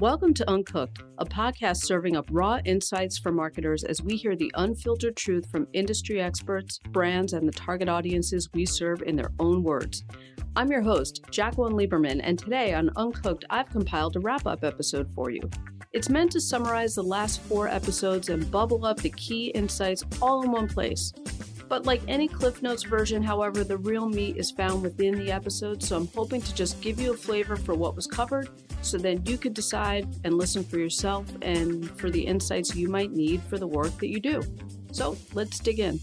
Welcome to Uncooked, a podcast serving up raw insights for marketers as we hear the unfiltered truth from industry experts, brands, and the target audiences we serve in their own words. I'm your host, Jacqueline Lieberman, and today on Uncooked, I've compiled a wrap up episode for you. It's meant to summarize the last four episodes and bubble up the key insights all in one place. But like any Cliff Notes version, however, the real meat is found within the episode, so I'm hoping to just give you a flavor for what was covered so then you could decide and listen for yourself and for the insights you might need for the work that you do. So let's dig in.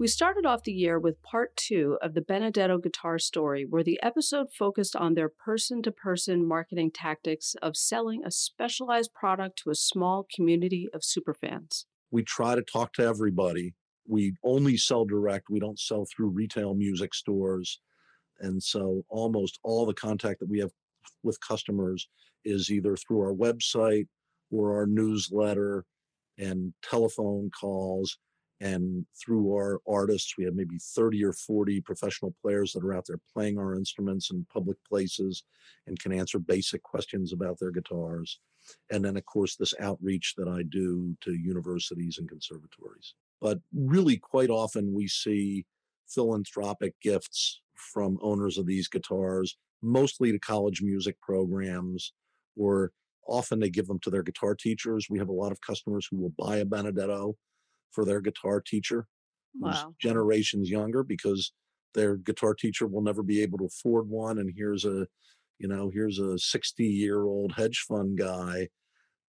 We started off the year with part two of the Benedetto guitar story, where the episode focused on their person to person marketing tactics of selling a specialized product to a small community of superfans. We try to talk to everybody. We only sell direct. We don't sell through retail music stores. And so almost all the contact that we have with customers is either through our website or our newsletter and telephone calls and through our artists. We have maybe 30 or 40 professional players that are out there playing our instruments in public places and can answer basic questions about their guitars. And then of course this outreach that i do to universities and conservatories. But really quite often we see philanthropic gifts from owners of these guitars mostly to college music programs or often they give them to their guitar teachers we have a lot of customers who will buy a benedetto for their guitar teacher Wow. generations younger because their guitar teacher will never be able to afford one and here's a you know here's a 60 year old hedge fund guy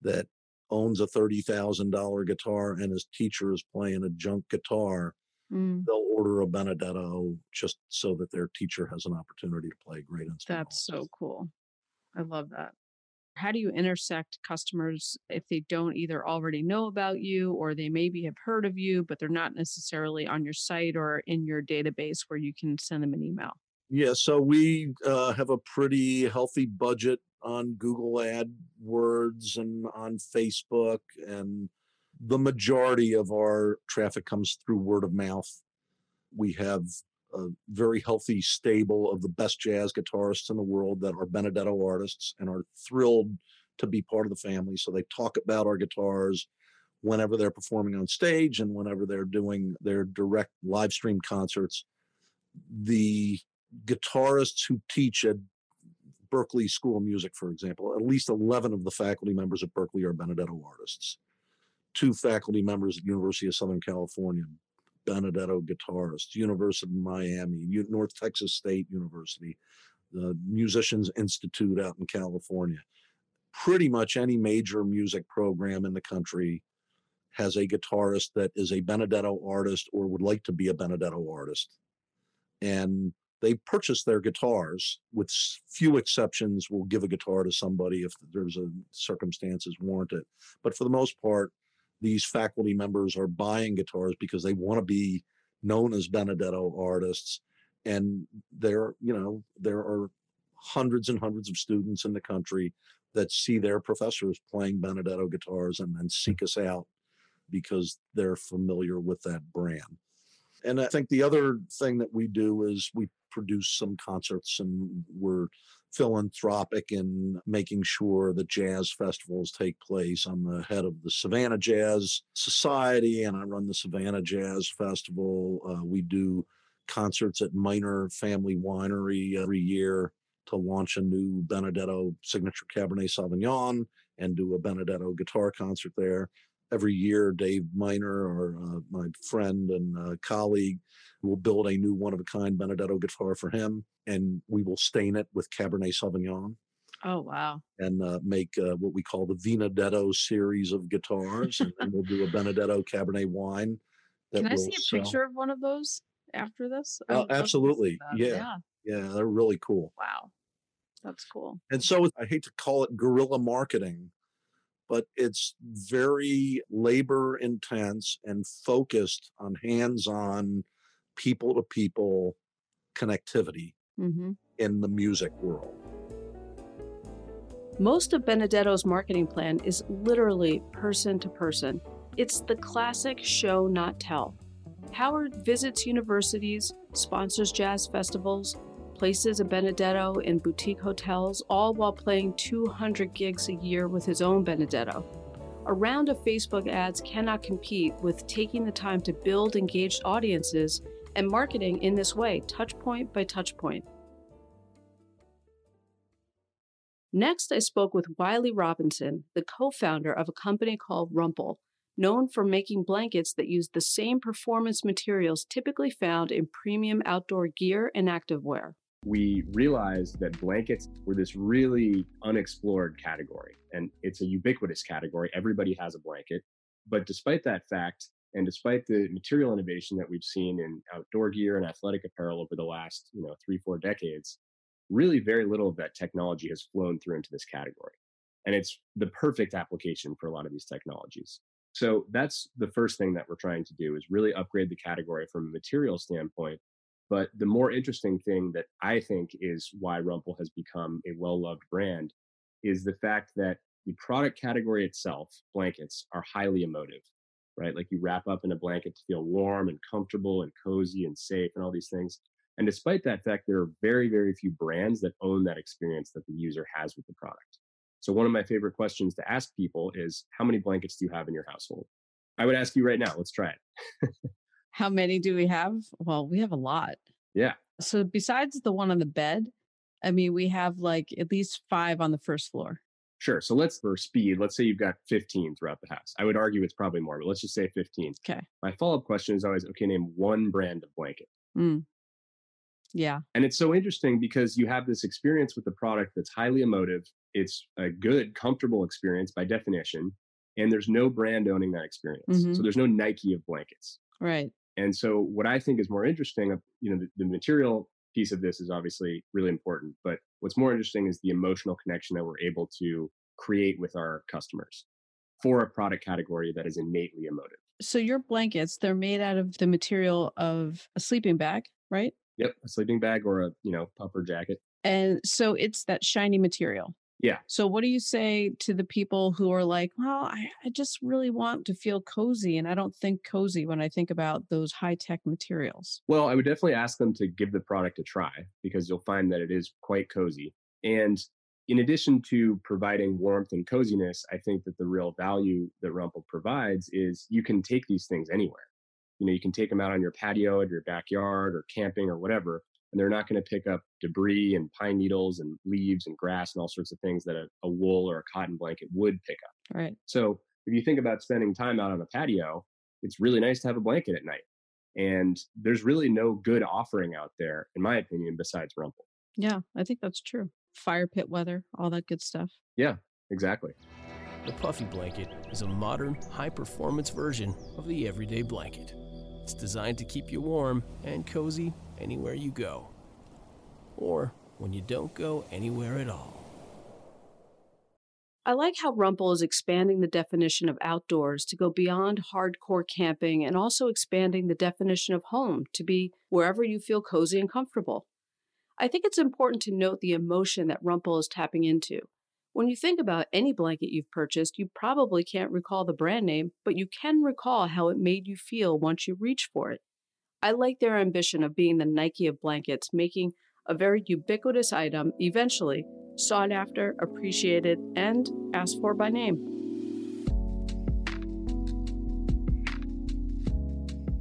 that owns a $30,000 guitar and his teacher is playing a junk guitar Mm, they'll order a benedetto just so that their teacher has an opportunity to play great instrument that's so cool. I love that. How do you intersect customers if they don't either already know about you or they maybe have heard of you, but they're not necessarily on your site or in your database where you can send them an email? Yeah, so we uh, have a pretty healthy budget on Google AdWords and on Facebook, and the majority of our traffic comes through word of mouth. We have a very healthy stable of the best jazz guitarists in the world that are Benedetto artists and are thrilled to be part of the family. So they talk about our guitars whenever they're performing on stage and whenever they're doing their direct live stream concerts. The guitarists who teach at Berklee School of Music, for example, at least 11 of the faculty members at Berklee are Benedetto artists. Two faculty members at University of Southern California, Benedetto guitarists, University of Miami, North Texas State University, the Musicians Institute out in California. Pretty much any major music program in the country has a guitarist that is a Benedetto artist or would like to be a Benedetto artist. And they purchase their guitars with few exceptions will give a guitar to somebody if there's a circumstances warrant it but for the most part these faculty members are buying guitars because they want to be known as benedetto artists. And there you know there are hundreds and hundreds of students in the country that see their professors playing benedetto guitars and then hmm. seek us out because they're familiar with that brand. And I think the other thing that we do is we produce some concerts and we're philanthropic in making sure that jazz festivals take place. I'm the head of the Savannah Jazz Society and I run the Savannah Jazz Festival. Uh, we do concerts at Miner Family Winery every year to launch a new Benedetto signature Cabernet Sauvignon and do a Benedetto guitar concert there every year, Dave Miner, or uh, my friend and uh, colleague, will build a new one of a kind Benedetto guitar for him, and we will stain it with Cabernet Sauvignon Oh, wow. and uh, make uh, what we call the Vinadetto series of guitars, and then we'll do a Benedetto Cabernet wine. Can I see a sell. picture of one of those after this? I would love to see absolutely. Yeah. Yeah. Yeah, they're really cool. Wow. That's cool. And so I hate to call it guerrilla marketing, but it's very labor intense and focused on hands on, people to people connectivity hmm in the music world. Most of Benedetto's marketing plan is literally person to person. It's the classic show, not tell. Howard visits universities, sponsors jazz festivals, places a Benedetto in boutique hotels, all while playing 200 gigs a year with his own Benedetto. A round of Facebook ads cannot compete with taking the time to build engaged audiences and marketing in this way, touchpoint by touchpoint. Next, I spoke with Wylie Robinson, the co founder of a company called Rumpl, known for making blankets that use the same performance materials typically found in premium outdoor gear and activewear. We realized that blankets were this really unexplored category, and it's a ubiquitous category. Everybody has a blanket. But despite that fact, and despite the material innovation that we've seen in outdoor gear and athletic apparel over the last, you know, three, four decades, really very little of that technology has flown through into this category. And it's the perfect application for a lot of these technologies. So that's the first thing that we're trying to do is really upgrade the category from a material standpoint. But the more interesting thing that I think is why Rumpl has become a well loved brand is the fact that the product category itself, blankets, are highly emotive, right? Like you wrap up in a blanket to feel warm and comfortable and cozy and safe and all these things. And despite that fact, there are very, very few brands that own that experience that the user has with the product. So, one of my favorite questions to ask people is How many blankets do you have in your household? I would ask you right now. Let's try it. How many do we have? Well, we have a lot. Yeah. So, besides the one on the bed, I mean, we have like at least five on the first floor. Sure. So let's for speed, let's say you've got 15 throughout the house. I would argue it's probably more, but let's just say 15. Okay. My follow up question is always okay, name one brand of blanket. Mm. Yeah. And it's so interesting because you have this experience with the product that's highly emotive. It's a good, comfortable experience by definition. And there's no brand owning that experience. Mm-hmm. So there's no Nike of blankets. Right. And so what I think is more interesting, you know, the, the material piece of this is obviously really important, but what's more interesting is the emotional connection that we're able to create with our customers for a product category that is innately emotive. So your blankets, they're made out of the material of a sleeping bag, right? Yep, a sleeping bag or a, you know, puffer jacket. And so it's that shiny material. Yeah. So what do you say to the people who are like, well, I, I just really want to feel cozy and I don't think cozy when I think about those high tech materials? Well, I would definitely ask them to give the product a try because you'll find that it is quite cozy. And in addition to providing warmth and coziness, I think that the real value that Rumpl provides is you can take these things anywhere you know you can take them out on your patio at your backyard or camping or whatever and they're not going to pick up debris and pine needles and leaves and grass and all sorts of things that a, a wool or a cotton blanket would pick up. Right. So if you think about spending time out on a patio it's really nice to have a blanket at night. And there's really no good offering out there in my opinion besides Rumpl yeah i think that's true. Fire pit weather all that good stuff. Yeah exactly. The puffy blanket is a modern high performance version of the everyday blanket. It's designed to keep you warm and cozy anywhere you go. Or when you don't go anywhere at all. I like how Rumpl is expanding the definition of outdoors to go beyond hardcore camping and also expanding the definition of home to be wherever you feel cozy and comfortable. I think it's important to note the emotion that Rumpl is tapping into. When you think about any blanket you've purchased, you probably can't recall the brand name, but you can recall how it made you feel once you reach for it. I like their ambition of being the Nike of blankets, making a very ubiquitous item eventually sought after, appreciated, and asked for by name.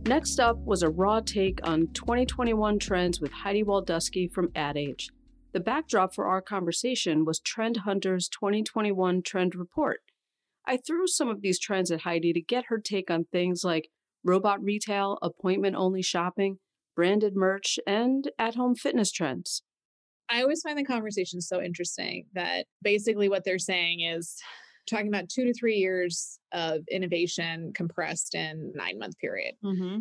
Next up was a raw take on 2021 trends with Heidi Waldusky from Ad Age. The backdrop for our conversation was Trend Hunter's 2021 Trend Report. I threw some of these trends at Heidi to get her take on things like robot retail, appointment only shopping, branded merch, and at home fitness trends. I always find the conversation so interesting that basically what they're saying is talking about two to three years of innovation compressed in nine month period. Mm-hmm.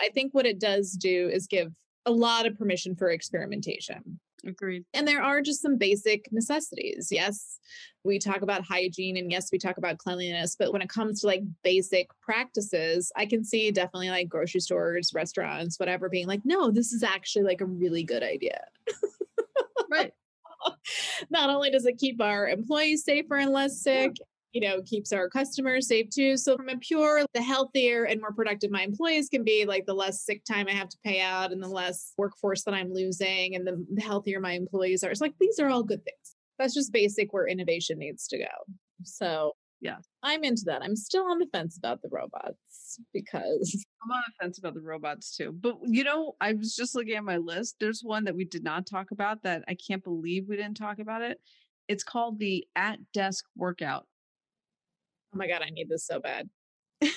I think what it does do is give a lot of permission for experimentation. Agreed. And there are just some basic necessities. Yes, we talk about hygiene and yes, we talk about cleanliness, but when it comes to like basic practices, I can see definitely like grocery stores, restaurants, whatever being like, no, this is actually like a really good idea. right. Not only does it keep our employees safer and less sick, you know, keeps our customers safe too. So from a pure, the healthier and more productive my employees can be, like the less sick time I have to pay out and the less workforce that I'm losing and the, the healthier my employees are. It's like these are all good things. That's just basic where innovation needs to go. So yeah, I'm into that. I'm still on the fence about the robots because I'm on the fence about the robots too. But you know, I was just looking at my list. There's one that we did not talk about that I can't believe we didn't talk about it. It's called the at desk workout. Oh my God, I need this so bad.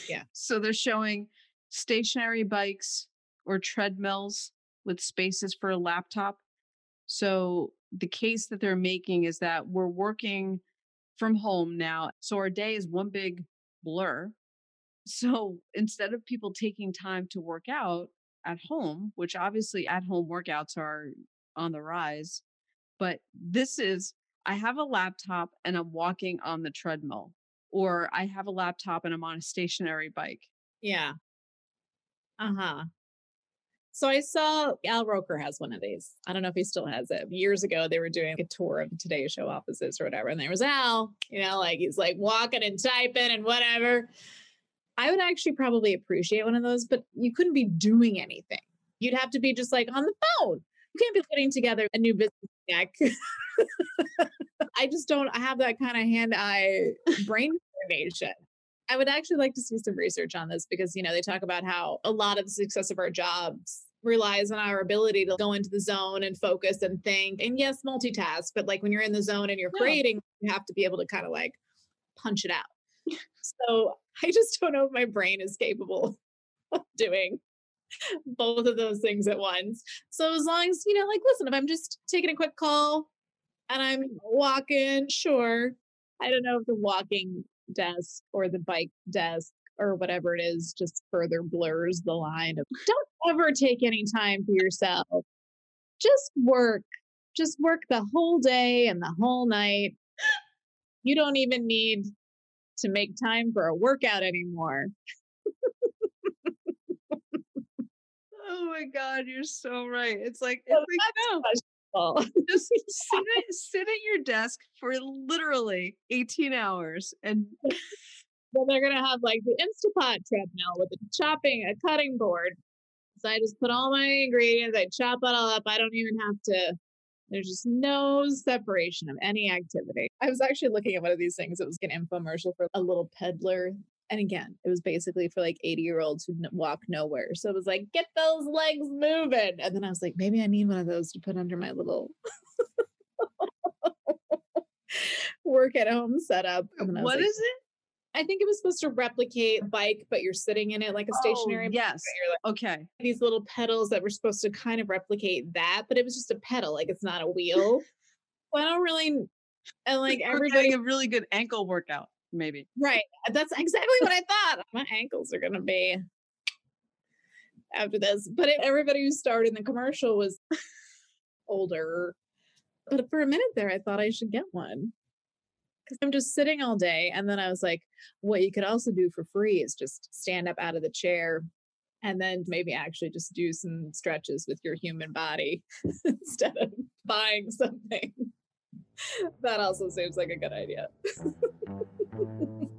Yeah. so they're showing stationary bikes or treadmills with spaces for a laptop. So the case that they're making is that we're working from home now. So our day is one big blur. So instead of people taking time to work out at home, which obviously at home workouts are on the rise, but this is I have a laptop and I'm walking on the treadmill or I have a laptop and I'm on a stationary bike. Yeah. Uh huh. So I saw Al Roker has one of these. I don't know if he still has it. Years ago, they were doing a tour of Today Show offices or whatever. And there was Al, you know, like he's like walking and typing and whatever. I would actually probably appreciate one of those, but you couldn't be doing anything. You'd have to be just like on the phone. You can't be putting together a new business deck. I just don't have that kind of hand eye brain coordination. I would actually like to see some research on this because, you know, they talk about how a lot of the success of our jobs relies on our ability to go into the zone and focus and think. And yes, multitask, but like when you're in the zone and you're creating, you have to be able to kind of like punch it out. so I just don't know if my brain is capable of doing both of those things at once. So as long as, you know, like, listen, if I'm just taking a quick call and I'm walking, sure. I don't know if the walking desk or the bike desk or whatever it is just further blurs the line of don't ever take any time for yourself. Just work. Just work the whole day and the whole night. You don't even need to make time for a workout anymore. oh my god, you're so right. It's like it's like no. Just sit at, sit at your desk for literally 18 hours and then they're gonna have like the Instapot treadmill with a chopping, a cutting board. So I just put all my ingredients, I chop it all up. I don't even have to there's just no separation of any activity. I was actually looking at one of these things. It was an infomercial for a little peddler. And again, it was basically for like 80 year olds who walk nowhere. So it was like, get those legs moving. And then I was like, maybe I need one of those to put under my little work at home setup. What like, is it? I think it was supposed to replicate bike, but you're sitting in it like a oh, stationary. Oh, yes. Like, okay. These little pedals that were supposed to kind of replicate that, but it was just a pedal, like it's not a wheel. well, I don't really, and like everybody a really good ankle workout, maybe. Right. That's exactly what I thought. My ankles are gonna be after this, but it, everybody who starred in the commercial was older. But for a minute there, I thought I should get one because I'm just sitting all day. And then I was like, what you could also do for free is just stand up out of the chair and then maybe actually just do some stretches with your human body instead of buying something. that also seems like a good idea.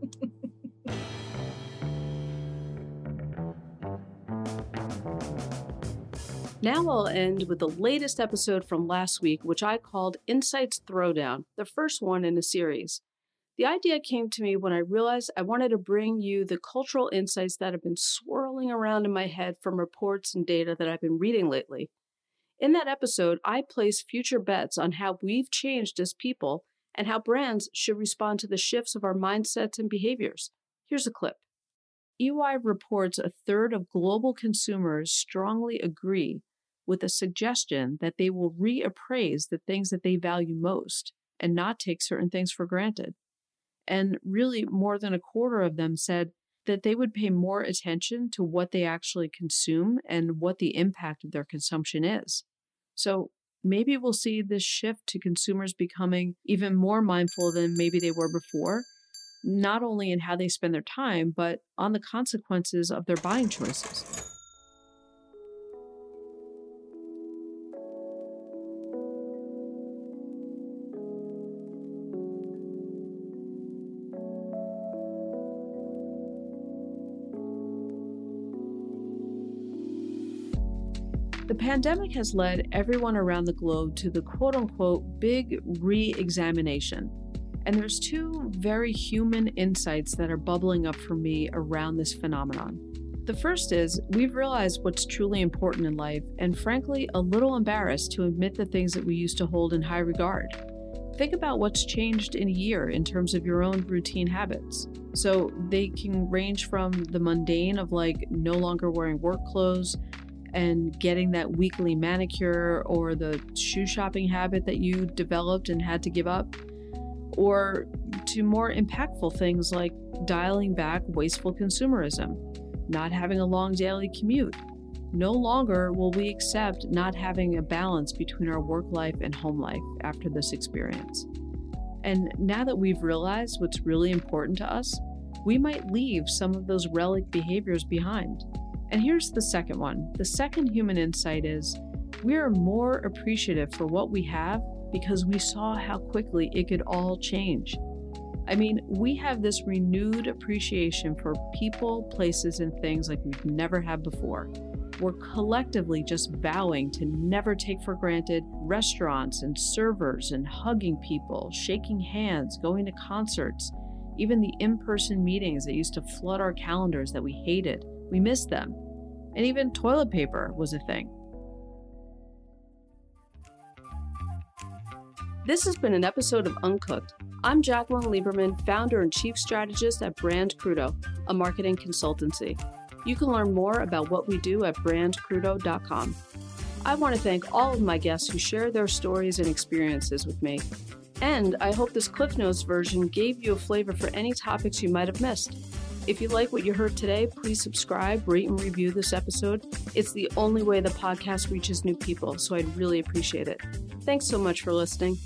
Now I'll end with the latest episode from last week, which I called Insights Throwdown, the first one in a series. The idea came to me when I realized I wanted to bring you the cultural insights that have been swirling around in my head from reports and data that I've been reading lately. In that episode, I place future bets on how we've changed as people and how brands should respond to the shifts of our mindsets and behaviors. Here's a clip. EY reports a third of global consumers strongly agree with a suggestion that they will reappraise the things that they value most and not take certain things for granted. And really, more than a quarter of them said that they would pay more attention to what they actually consume and what the impact of their consumption is. So maybe we'll see this shift to consumers becoming even more mindful than maybe they were before, not only in how they spend their time, but on the consequences of their buying choices. Pandemic has led everyone around the globe to the quote unquote big re examination. And there's two very human insights that are bubbling up for me around this phenomenon. The first is we've realized what's truly important in life, and frankly, a little embarrassed to admit the things that we used to hold in high regard. Think about what's changed in a year in terms of your own routine habits. So they can range from the mundane of like no longer wearing work clothes and getting that weekly manicure or the shoe shopping habit that you developed and had to give up, or to more impactful things like dialing back wasteful consumerism not having a long daily commute. No longer will we accept not having a balance between our work life and home life after this experience. And now that we've realized what's really important to us, we might leave some of those relic behaviors behind. And here's the second one the second human insight is we are more appreciative for what we have because we saw how quickly it could all change. I mean, we have this renewed appreciation for people, places, and things like we've never had before. We're collectively just vowing to never take for granted restaurants and servers and hugging people, shaking hands, going to concerts, even the in person meetings that used to flood our calendars that we hated. We miss them. And even toilet paper was a thing. This has been an episode of Uncooked. I'm Jacqueline Lieberman, founder and chief strategist at Brand Crudo, a marketing consultancy. You can learn more about what we do at brandcrudo.com. I want to thank all of my guests who share their stories and experiences with me. And I hope this Cliff Notes version gave you a flavor for any topics you might have missed. If you like what you heard today, please subscribe, rate, and review this episode. It's the only way the podcast reaches new people, so I'd really appreciate it. Thanks so much for listening.